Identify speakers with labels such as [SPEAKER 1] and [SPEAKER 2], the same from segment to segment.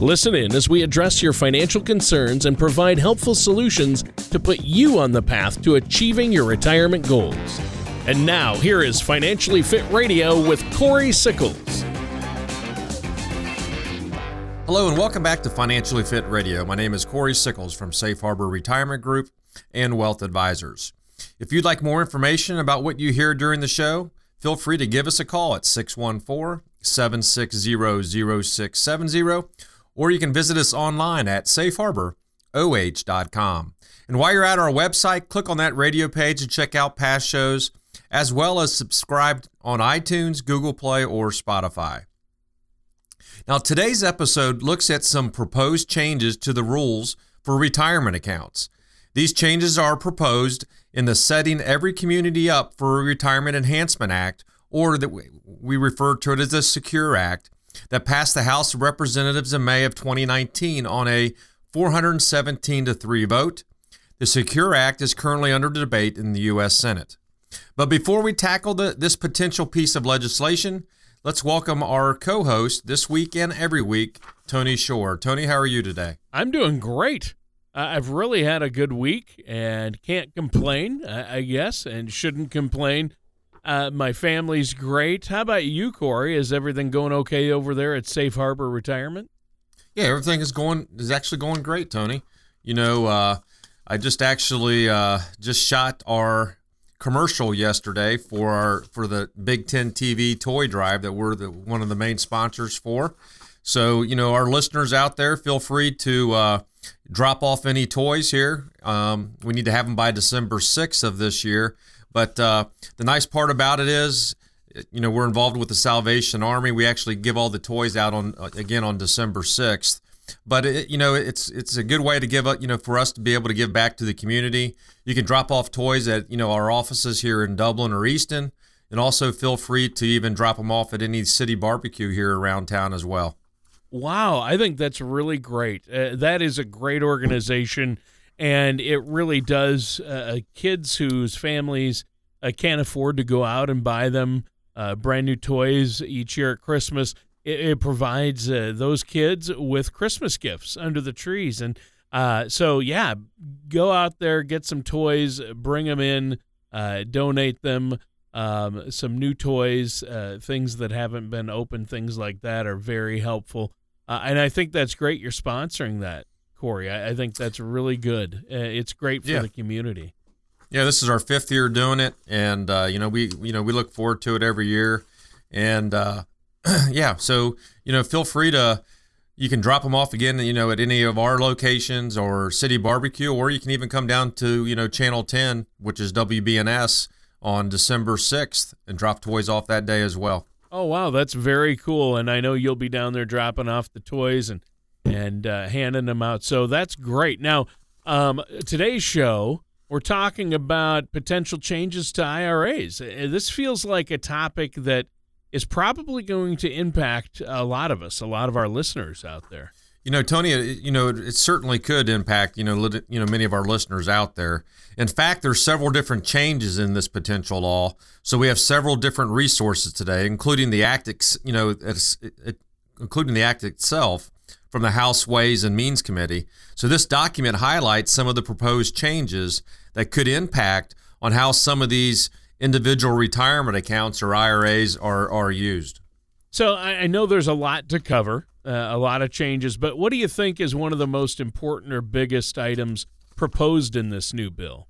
[SPEAKER 1] Listen in as we address your financial concerns and provide helpful solutions to put you on the path to achieving your retirement goals. And now, here is Financially Fit Radio with Corey Sickles.
[SPEAKER 2] Hello, and welcome back to Financially Fit Radio. My name is Corey Sickles from Safe Harbor Retirement Group and Wealth Advisors. If you'd like more information about what you hear during the show, feel free to give us a call at 614 760 0670 or you can visit us online at safeharboroh.com. And while you're at our website, click on that radio page and check out past shows, as well as subscribe on iTunes, Google Play, or Spotify. Now, today's episode looks at some proposed changes to the rules for retirement accounts. These changes are proposed in the Setting Every Community Up for Retirement Enhancement Act, or that we refer to it as the Secure Act, that passed the House of Representatives in May of 2019 on a 417 to 3 vote. The Secure Act is currently under debate in the U.S. Senate. But before we tackle the, this potential piece of legislation, let's welcome our co host this week and every week, Tony Shore. Tony, how are you today?
[SPEAKER 1] I'm doing great. I've really had a good week and can't complain, I guess, and shouldn't complain uh, my family's great. How about you, Corey? Is everything going okay over there at Safe Harbor Retirement?
[SPEAKER 2] Yeah, everything is going is actually going great, Tony. You know, uh, I just actually uh, just shot our commercial yesterday for our for the Big Ten TV toy drive that we're the one of the main sponsors for. So you know, our listeners out there, feel free to uh, drop off any toys here. Um, we need to have them by December sixth of this year. But uh, the nice part about it is, you know, we're involved with the Salvation Army. We actually give all the toys out on uh, again on December sixth. But it, you know, it's it's a good way to give up. You know, for us to be able to give back to the community. You can drop off toys at you know our offices here in Dublin or Easton, and also feel free to even drop them off at any City Barbeque here around town as well.
[SPEAKER 1] Wow, I think that's really great. Uh, that is a great organization and it really does uh, uh, kids whose families uh, can't afford to go out and buy them uh, brand new toys each year at Christmas. It, it provides uh, those kids with Christmas gifts under the trees, and uh, so yeah, go out there, get some toys, bring them in, donate them. Um, some new toys, things that haven't been opened, things like that are very helpful. and I think that's great. You're sponsoring that. Corey. I, I think that's really good. Uh, it's great for yeah. the community.
[SPEAKER 2] Yeah, this is our fifth year doing it, and uh, you know we you know we look forward to it every year, and uh, yeah, so you know feel free to you can drop them off again you know at any of our locations or City Barbeque, or you can even come down to you know Channel Ten, which is WBNS on December sixth, and drop toys off that day as well.
[SPEAKER 1] Oh wow, that's very cool, and I know you'll be down there dropping off the toys and and uh, handing them out. So that's great. Now, um, today's show, we're talking about potential changes to IRAs. Uh, this feels like a topic that is probably going to impact a lot of us, a lot of our listeners out there.
[SPEAKER 2] You know, Tony, you know, it certainly could impact, you know, you know, many of our listeners out there. In fact, there's several different changes in this potential law. So we have several different resources today, including the act, you know, including the act itself from the House Ways and Means Committee. So this document highlights some of the proposed changes that could impact on how some of these individual retirement accounts or IRAs are, are used.
[SPEAKER 1] So I know there's a lot to cover, uh, a lot of changes, but what do you think is one of the most important or biggest items proposed in this new bill?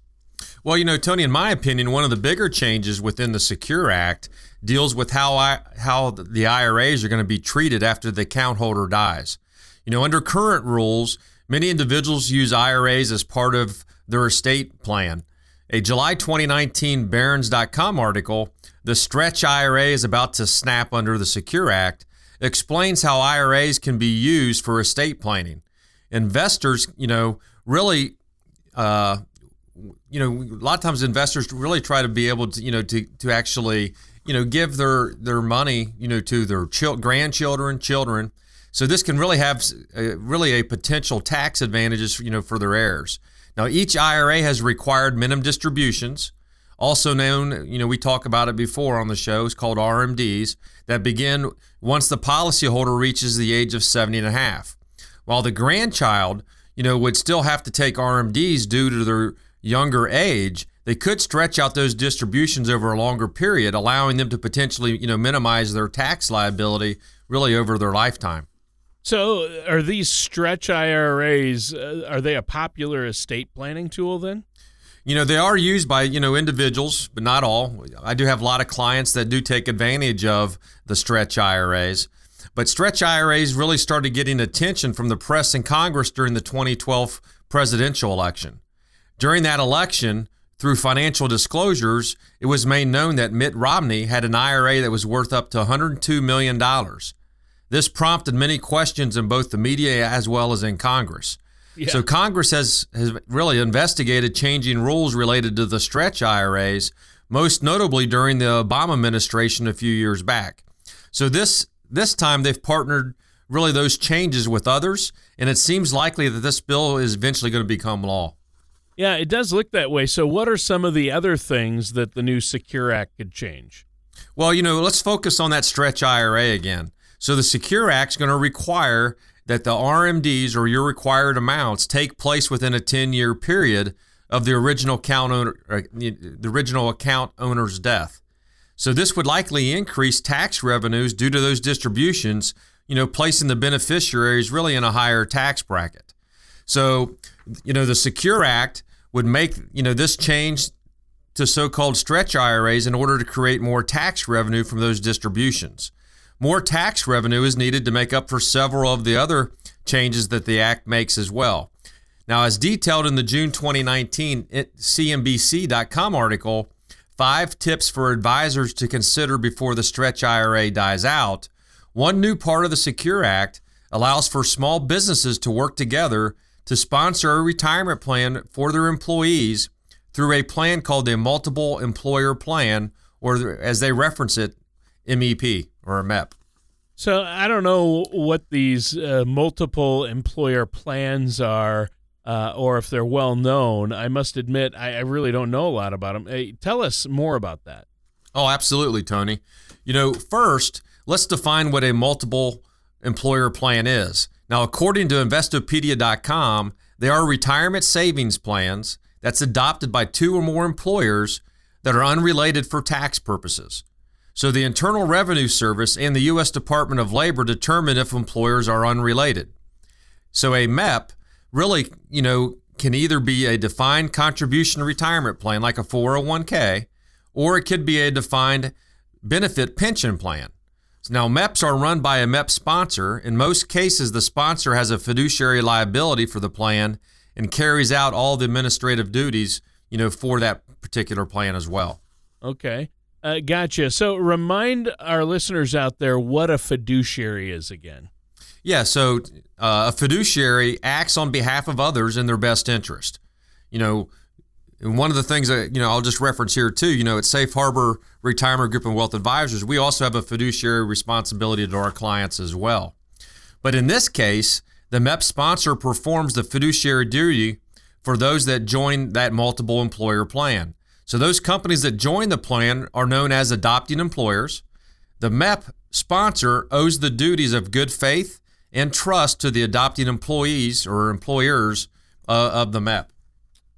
[SPEAKER 2] Well, you know, Tony, in my opinion, one of the bigger changes within the Secure Act deals with how I, how the IRAs are going to be treated after the account holder dies. You know, under current rules, many individuals use IRAs as part of their estate plan. A July 2019 Barron's.com article, The Stretch IRA is about to snap under the Secure Act, explains how IRAs can be used for estate planning. Investors, you know, really uh, you know, a lot of times investors really try to be able to, you know, to, to actually, you know, give their, their money, you know, to their chil- grandchildren, children. So this can really have a, really a potential tax advantages, you know, for their heirs. Now, each IRA has required minimum distributions, also known, you know, we talk about it before on the show, it's called RMDs, that begin once the policyholder reaches the age of 70 and a half. While the grandchild, you know, would still have to take RMDs due to their younger age, they could stretch out those distributions over a longer period, allowing them to potentially, you know, minimize their tax liability really over their lifetime.
[SPEAKER 1] So, are these stretch IRAs uh, are they a popular estate planning tool then?
[SPEAKER 2] You know, they are used by, you know, individuals, but not all. I do have a lot of clients that do take advantage of the stretch IRAs. But stretch IRAs really started getting attention from the press and Congress during the 2012 presidential election. During that election, through financial disclosures, it was made known that Mitt Romney had an IRA that was worth up to $102 million. This prompted many questions in both the media as well as in Congress. Yeah. So Congress has, has really investigated changing rules related to the stretch IRAs, most notably during the Obama administration a few years back. So this this time they've partnered really those changes with others, and it seems likely that this bill is eventually going to become law.
[SPEAKER 1] Yeah, it does look that way. So what are some of the other things that the new Secure Act could change?
[SPEAKER 2] Well, you know, let's focus on that stretch IRA again. So the Secure Act is going to require that the RMDs or your required amounts take place within a 10-year period of the original account owner, uh, the original account owner's death. So this would likely increase tax revenues due to those distributions, you know, placing the beneficiaries really in a higher tax bracket. So, you know, the Secure Act would make, you know, this change to so-called stretch IRAs in order to create more tax revenue from those distributions. More tax revenue is needed to make up for several of the other changes that the Act makes as well. Now, as detailed in the June 2019 eh, CNBC.com article, Five tips for advisors to consider before the stretch IRA dies out. One new part of the Secure Act allows for small businesses to work together to sponsor a retirement plan for their employees through a plan called the Multiple Employer Plan, or as they reference it, MEP or a MEP.
[SPEAKER 1] So I don't know what these uh, multiple employer plans are, uh, or if they're well known. I must admit, I, I, really don't know a lot about them. Hey, tell us more about that.
[SPEAKER 2] Oh, absolutely, Tony. You know, first, let's define what a multiple employer plan is. Now, according to Investopedia.com, they are retirement savings plans that's adopted by two or more employers that are unrelated for tax purposes. So the Internal Revenue Service and the U.S. Department of Labor determine if employers are unrelated. So a MEP really, you know, can either be a defined contribution retirement plan like a 401k, or it could be a defined benefit pension plan. Now, MEPs are run by a MEP sponsor. In most cases, the sponsor has a fiduciary liability for the plan and carries out all the administrative duties, you know, for that particular plan as well.
[SPEAKER 1] Okay. Uh, gotcha. So remind our listeners out there what a fiduciary is again.
[SPEAKER 2] Yeah, so uh, a fiduciary acts on behalf of others in their best interest. You know, and one of the things that, you know, I'll just reference here too, you know, at Safe Harbor Retirement Group and Wealth Advisors, we also have a fiduciary responsibility to our clients as well. But in this case, the MEP sponsor performs the fiduciary duty for those that join that multiple employer plan. So those companies that join the plan are known as adopting employers. The MEP sponsor owes the duties of good faith and trust to the adopting employees or employers uh, of the MEP.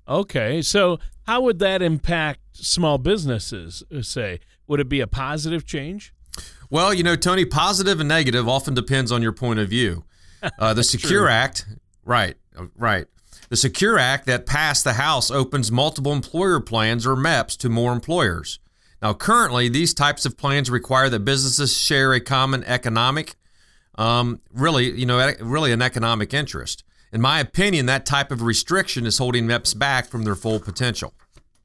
[SPEAKER 1] Okay, so how would that impact small businesses, uh, say? Would it be a positive change?
[SPEAKER 2] Well, you know, Tony, positive and negative often depends on your point of view. Uh, the Secure True. Act, right, right. The Secure Act that passed the House opens multiple employer plans or MEPs to more employers. Now, currently, these types of plans require that businesses share a common economic, um, really, you know, really an economic interest. In my opinion, that type of restriction is holding MEPs back from their full potential.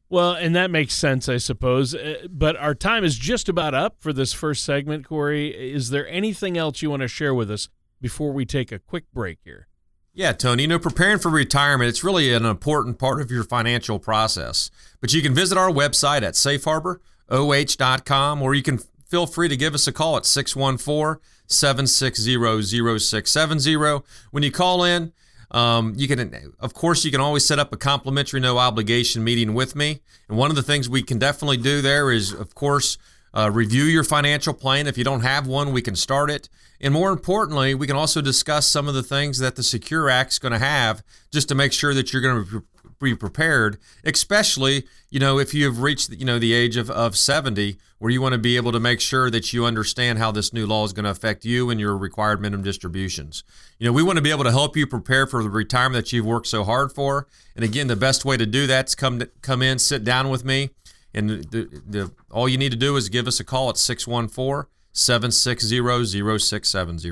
[SPEAKER 1] Well, and that makes sense, I suppose. Uh, but our time is just about up for this first segment, Corey. Is there anything else you want to share with us before we take a quick break here?
[SPEAKER 2] Yeah, Tony, you know, preparing for retirement, it's really an important part of your financial process. But you can visit our website at safeharboroh.com or you can feel free to give us a call at 614 760 0670. When you call in, um, you can, of course, you can always set up a complimentary, no obligation meeting with me. And one of the things we can definitely do there is, of course, uh, review your financial plan. If you don't have one, we can start it. And more importantly, we can also discuss some of the things that the Secure Act is going to have just to make sure that you're going to be prepared, especially, you know, if you have reached, you know, the age of, of 70, where you want to be able to make sure that you understand how this new law is going to affect you and your required minimum distributions. You know, we want to be able to help you prepare for the retirement that you've worked so hard for. And again, the best way to do that is come, come in, sit down with me. And the, the, all you need to do is give us a call at 614 760 0670.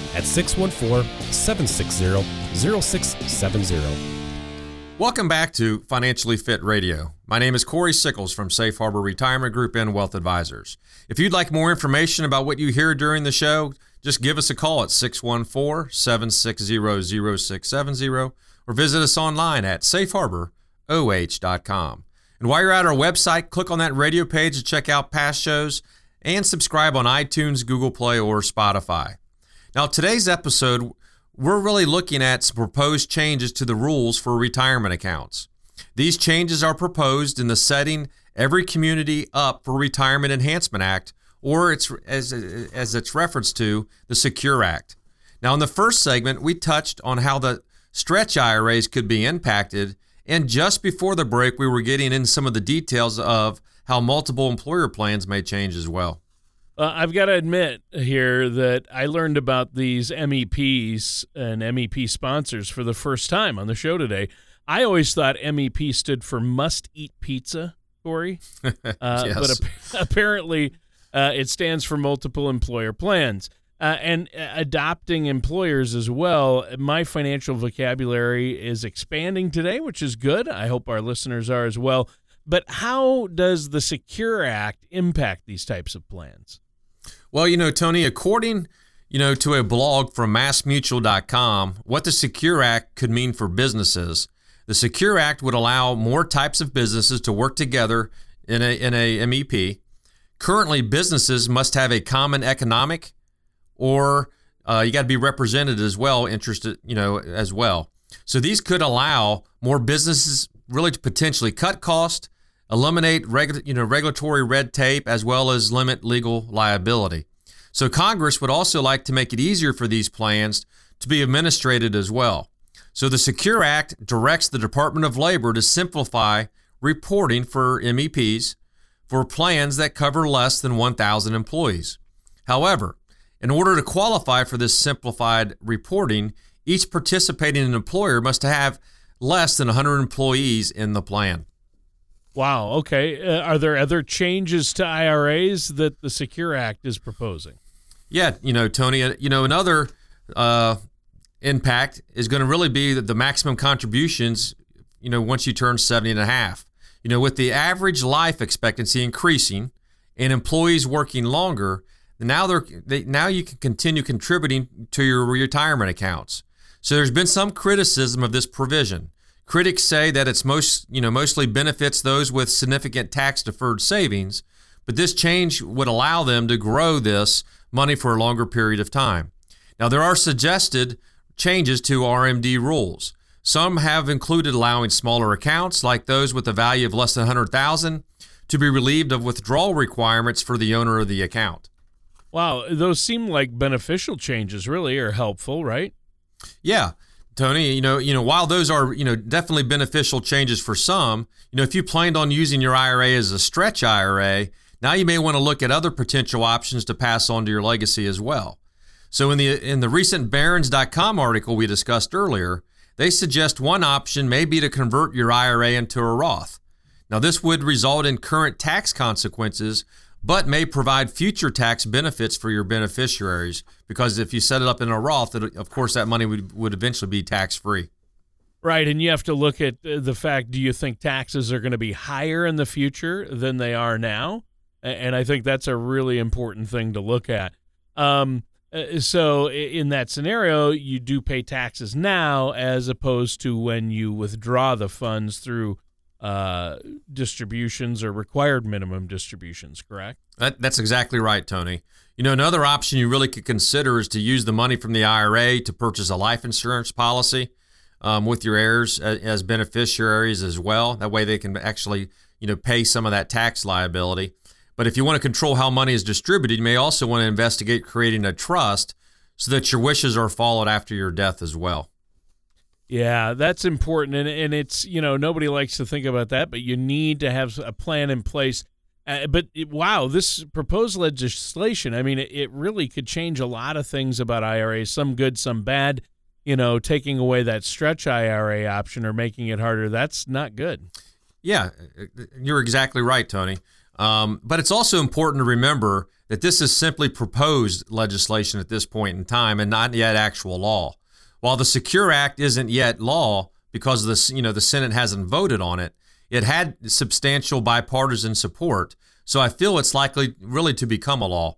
[SPEAKER 3] at 614 760 0670.
[SPEAKER 2] Welcome back to Financially Fit Radio. My name is Corey Sickles from Safe Harbor Retirement Group and Wealth Advisors. If you'd like more information about what you hear during the show, just give us a call at 614 760 0670 or visit us online at safeharboroh.com. And while you're at our website, click on that radio page to check out past shows and subscribe on iTunes, Google Play, or Spotify. Now, today's episode, we're really looking at some proposed changes to the rules for retirement accounts. These changes are proposed in the setting every community up for Retirement Enhancement Act, or it's as, as it's referenced to the Secure Act. Now, in the first segment, we touched on how the stretch IRAs could be impacted, and just before the break, we were getting in some of the details of how multiple employer plans may change as well.
[SPEAKER 1] Uh, I've got to admit here that I learned about these MEPs and MEP sponsors for the first time on the show today. I always thought MEP stood for Must Eat Pizza, Corey. Uh,
[SPEAKER 2] yes.
[SPEAKER 1] But ap- apparently uh, it stands for Multiple Employer Plans. Uh, and uh, adopting employers as well. My financial vocabulary is expanding today, which is good. I hope our listeners are as well. But how does the Secure Act impact these types of plans?
[SPEAKER 2] Well, you know, Tony, according you know to a blog from massmutual.com, what the Secure Act could mean for businesses. The Secure Act would allow more types of businesses to work together in a in a MEP. Currently, businesses must have a common economic, or uh, you got to be represented as well, interested, you know, as well. So these could allow more businesses really to potentially cut cost, eliminate regu- you know regulatory red tape, as well as limit legal liability. So Congress would also like to make it easier for these plans to be administrated as well. So the Secure Act directs the Department of Labor to simplify reporting for MEPs for plans that cover less than 1,000 employees. However, in order to qualify for this simplified reporting, each participating employer must have less than 100 employees in the plan.
[SPEAKER 1] Wow. Okay. Uh, are there other changes to IRAs that the Secure Act is proposing?
[SPEAKER 2] Yeah, you know, Tony, uh, you know, another uh, impact is going to really be the, the maximum contributions, you know, once you turn 70 and a half. You know, with the average life expectancy increasing and employees working longer, now they're they, now you can continue contributing to your retirement accounts. So there's been some criticism of this provision. Critics say that it's most, you know, mostly benefits those with significant tax deferred savings, but this change would allow them to grow this money for a longer period of time. Now there are suggested changes to RMD rules. Some have included allowing smaller accounts like those with a value of less than 100,000 to be relieved of withdrawal requirements for the owner of the account.
[SPEAKER 1] Wow, those seem like beneficial changes really are helpful, right?
[SPEAKER 2] Yeah. Tony, you know, you know, while those are, you know, definitely beneficial changes for some, you know, if you planned on using your IRA as a stretch IRA, now you may want to look at other potential options to pass on to your legacy as well. So in the in the recent barrons.com article we discussed earlier, they suggest one option may be to convert your IRA into a Roth. Now, this would result in current tax consequences, but may provide future tax benefits for your beneficiaries because if you set it up in a Roth, it, of course, that money would, would eventually be tax free.
[SPEAKER 1] Right, and you have to look at the fact do you think taxes are going to be higher in the future than they are now? And I think that's a really important thing to look at. Um, uh, so in that scenario, you do pay taxes now as opposed to when you withdraw the funds through uh, distributions or required minimum distributions, correct?
[SPEAKER 2] That, that's exactly right, Tony. You know, another option you really could consider is to use the money from the IRA to purchase a life insurance policy um, with your heirs as, as beneficiaries as well. That way they can actually, you know, pay some of that tax liability. But if you want to control how money is distributed, you may also want to investigate creating a trust so that your wishes are followed after your death as well.
[SPEAKER 1] Yeah, that's important. And, and it's, you know, nobody likes to think about that, but you need to have a plan in place. Uh, but it, wow, this proposed legislation, I mean, it, it really could change a lot of things about IRAs, some good, some bad you know, taking away that stretch IRA option or making it harder, that's not good.
[SPEAKER 2] Yeah, you're exactly right, Tony. Um, but it's also important to remember that this is simply proposed legislation at this point in time and not yet actual law. While the Secure Act isn't yet law because the you know the Senate hasn't voted on it, it had substantial bipartisan support. So I feel it's likely really to become a law.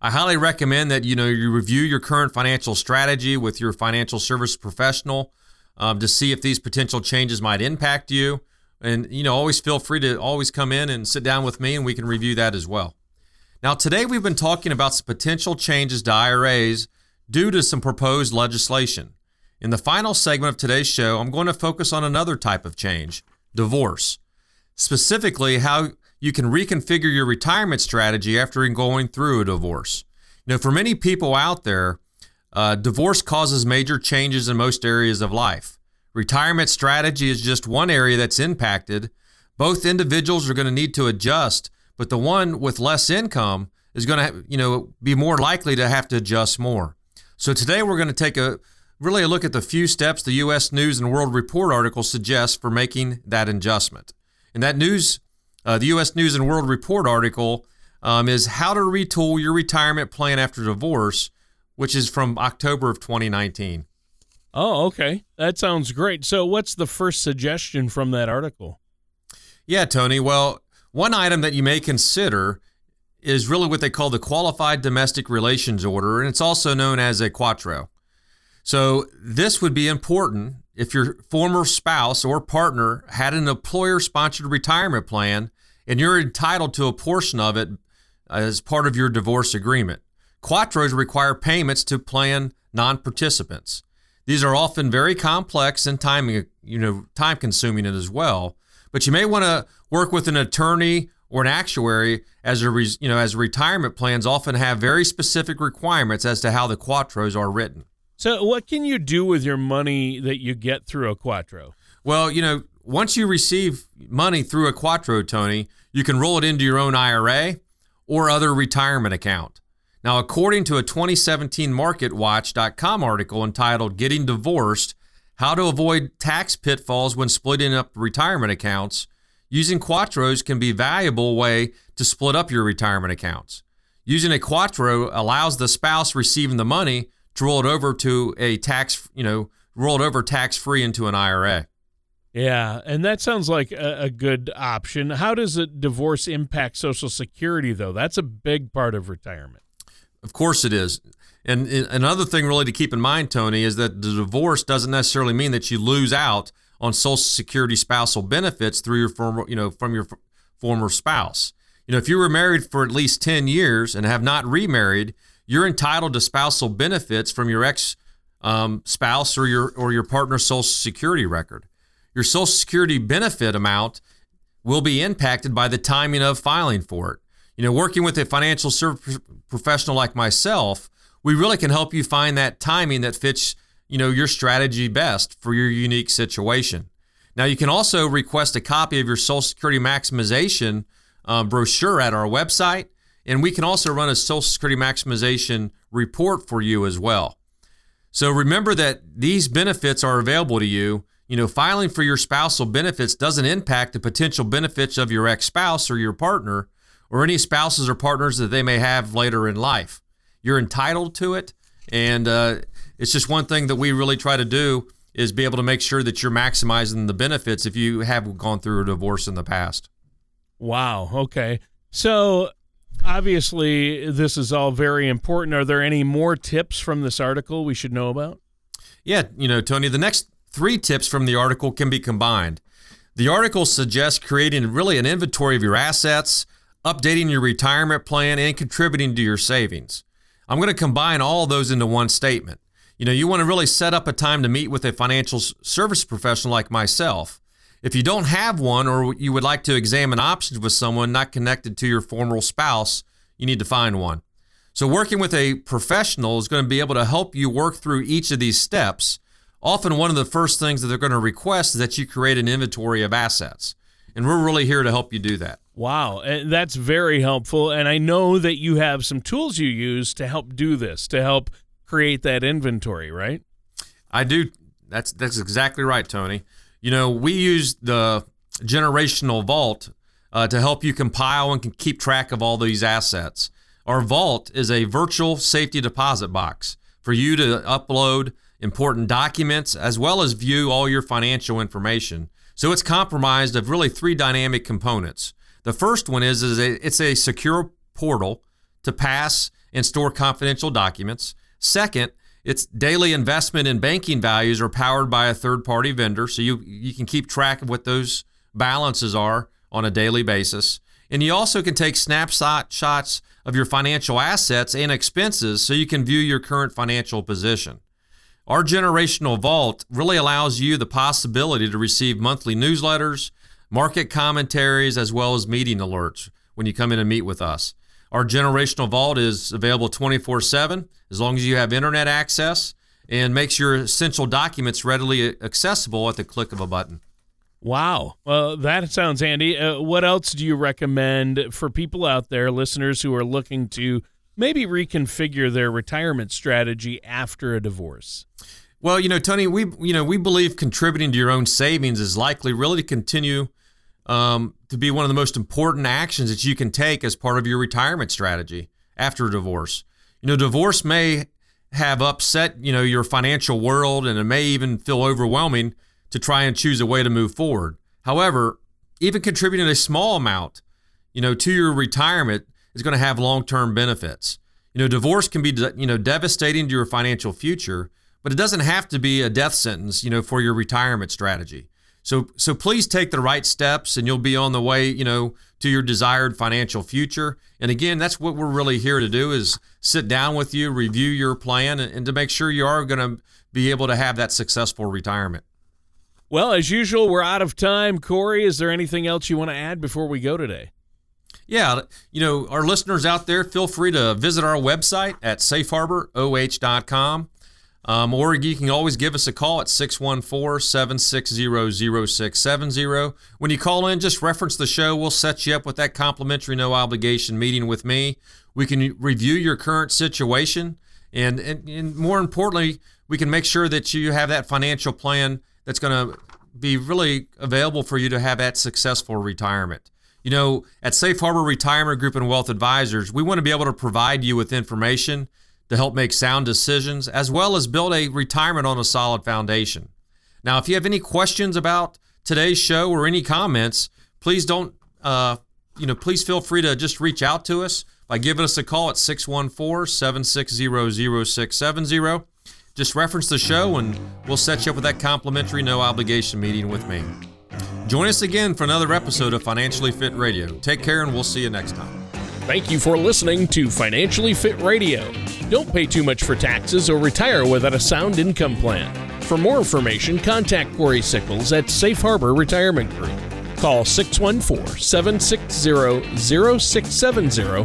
[SPEAKER 2] I highly recommend that you know you review your current financial strategy with your financial service professional um, to see if these potential changes might impact you. And you know, always feel free to always come in and sit down with me, and we can review that as well. Now, today we've been talking about some potential changes to IRAs due to some proposed legislation. In the final segment of today's show, I'm going to focus on another type of change divorce. Specifically, how you can reconfigure your retirement strategy after going through a divorce. You know, for many people out there, uh, divorce causes major changes in most areas of life. Retirement strategy is just one area that's impacted. Both individuals are going to need to adjust, but the one with less income is going to, you know, be more likely to have to adjust more. So today we're going to take a really a look at the few steps the U.S. News and World Report article suggests for making that adjustment. And that news uh, the U.S. News and World Report article um, is How to Retool Your Retirement Plan After Divorce, which is from October of 2019.
[SPEAKER 1] Oh, okay. That sounds great. So, what's the first suggestion from that article?
[SPEAKER 2] Yeah, Tony. Well, one item that you may consider is really what they call the Qualified Domestic Relations Order, and it's also known as a QDRO. So, this would be important if your former spouse or partner had an employer sponsored retirement plan and you're entitled to a portion of it as part of your divorce agreement. QDROs require payments to plan non-participants. These are often very complex and time, you know, time consuming as well. But you may want to work with an attorney or an actuary as a you know as retirement plans often have very specific requirements as to how the QDROs are written.
[SPEAKER 1] So, what can you do with your money that you get through a QDRO?
[SPEAKER 2] Well, you know, once you receive money through a QDRO, Tony, you can roll it into your own IRA or other retirement account. Now, according to a 2017 MarketWatch.com article entitled Getting Divorced How to Avoid Tax Pitfalls When Splitting Up Retirement Accounts, using QDROs can be a valuable way to split up your retirement accounts. Using a QDRO allows the spouse receiving the money to roll it over to a tax, you know, roll it over tax free into an IRA.
[SPEAKER 1] Yeah, and that sounds like a, a, good option. How does a divorce impact Social Security, though? That's a big part of retirement.
[SPEAKER 2] Of course, it is. And, and another thing, really, to keep in mind, Tony, is that the divorce doesn't necessarily mean that you lose out on Social Security spousal benefits through your former, you know, from your former spouse. You know, if you were married for at least ten years and have not remarried, you're entitled to spousal benefits from your ex um, spouse or your or your partner's Social Security record your Social Security benefit amount will be impacted by the timing of filing for it. You know, working with a financial service professional like myself, we really can help you find that timing that fits, you know, your strategy best for your unique situation. Now, you can also request a copy of your Social Security maximization uh, brochure at our website, and we can also run a Social Security maximization report for you as well. So remember that these benefits are available to you. You know, filing for your spousal benefits doesn't impact the potential benefits of your ex spouse or your partner or any spouses or partners that they may have later in life. You're entitled to it. And uh, it's just one thing that we really try to do is be able to make sure that you're maximizing the benefits if you have gone through a divorce in the past.
[SPEAKER 1] Wow. Okay. So obviously, this is all very important. Are there any more tips from this article we should know about?
[SPEAKER 2] Yeah, you know, Tony, the next three tips from the article can be combined. The article suggests creating really an inventory of your assets, updating your retirement plan, and contributing to your savings. I'm going to combine all those into one statement. You know, you want to really set up a time to meet with a financial service professional like myself. If you don't have one or you would like to examine options with someone not connected to your former spouse, you need to find one. So, working with a professional is going to be able to help you work through each of these steps. Often, one of the first things that they're going to request is that you create an inventory of assets. And we're really here to help you do that.
[SPEAKER 1] Wow, eh, that's very helpful. And I know that you have some tools you use to help do this, to help create that inventory, right?
[SPEAKER 2] I do. That's that's exactly right, Tony. You know, we use the generational vault uh, to help you compile and can keep track of all these assets. Our vault is a virtual safety deposit box for you to upload important documents as well as view all your financial information. So it's comprised of really three dynamic components. The first one is, is a, it's a secure portal to pass and store confidential documents. Second, its daily investment in banking values are powered by a third party vendor, so you, you can keep track of what those balances are on a daily basis. And you also can take snapshot shots of your financial assets and expenses so you can view your current financial position. Our generational vault really allows you the possibility to receive monthly newsletters, market commentaries, as well as meeting alerts when you come in and meet with us. Our generational vault is available 24 7 as long as you have internet access and makes your essential documents readily accessible at the click of a button.
[SPEAKER 1] Wow. Well, that sounds handy. Uh, what else do you recommend for people out there, listeners who are looking to maybe reconfigure their retirement strategy after a divorce?
[SPEAKER 2] Well, you know, Tony, we you know we believe contributing to your own savings is likely really to continue um, to be one of the most important actions that you can take as part of your retirement strategy after a divorce. You know, divorce may have upset, you know, your financial world and it may even feel overwhelming to try and choose a way to move forward. However, even contributing a small amount, you know, to your retirement is going to have long-term benefits. You know, divorce can be, you know, devastating to your financial future, but it doesn't have to be a death sentence, you know, for your retirement strategy. So so please take the right steps and you'll be on the way, you know, to your desired financial future. And again, that's what we're really here to do is sit down with you, review your plan and, and to make sure you are going to be able to have that successful retirement.
[SPEAKER 1] Well, as usual, we're out of time. Corey, is there anything else you want to add before we go today?
[SPEAKER 2] Yeah, you know, our listeners out there, feel free to visit our website at safeharboroh.com. Um, or you can always give us a call at 614 760 0670. When you call in, just reference the show. We'll set you up with that complimentary, no obligation meeting with me. We can review your current situation. And, and, and more importantly, we can make sure that you have that financial plan that's going to be really available for you to have that successful retirement. You know, at Safe Harbor Retirement Group and Wealth Advisors, we want to be able to provide you with information to help make sound decisions, as well as build a retirement on a solid foundation. Now, if you have any questions about today's show or any comments, please don't, uh, you know, please feel free to just reach out to us by giving us a call at 614 760 0670. Just reference the show and we'll set you up with that complimentary, no obligation meeting with me. Join us again for another episode of Financially Fit Radio. Take care and we'll see you next time.
[SPEAKER 1] Thank you for listening to Financially Fit Radio. Don't pay too much for taxes or retire without a sound income plan. For more information, contact Corey Sickles at Safe Harbor Retirement Group. Call 614 760 0670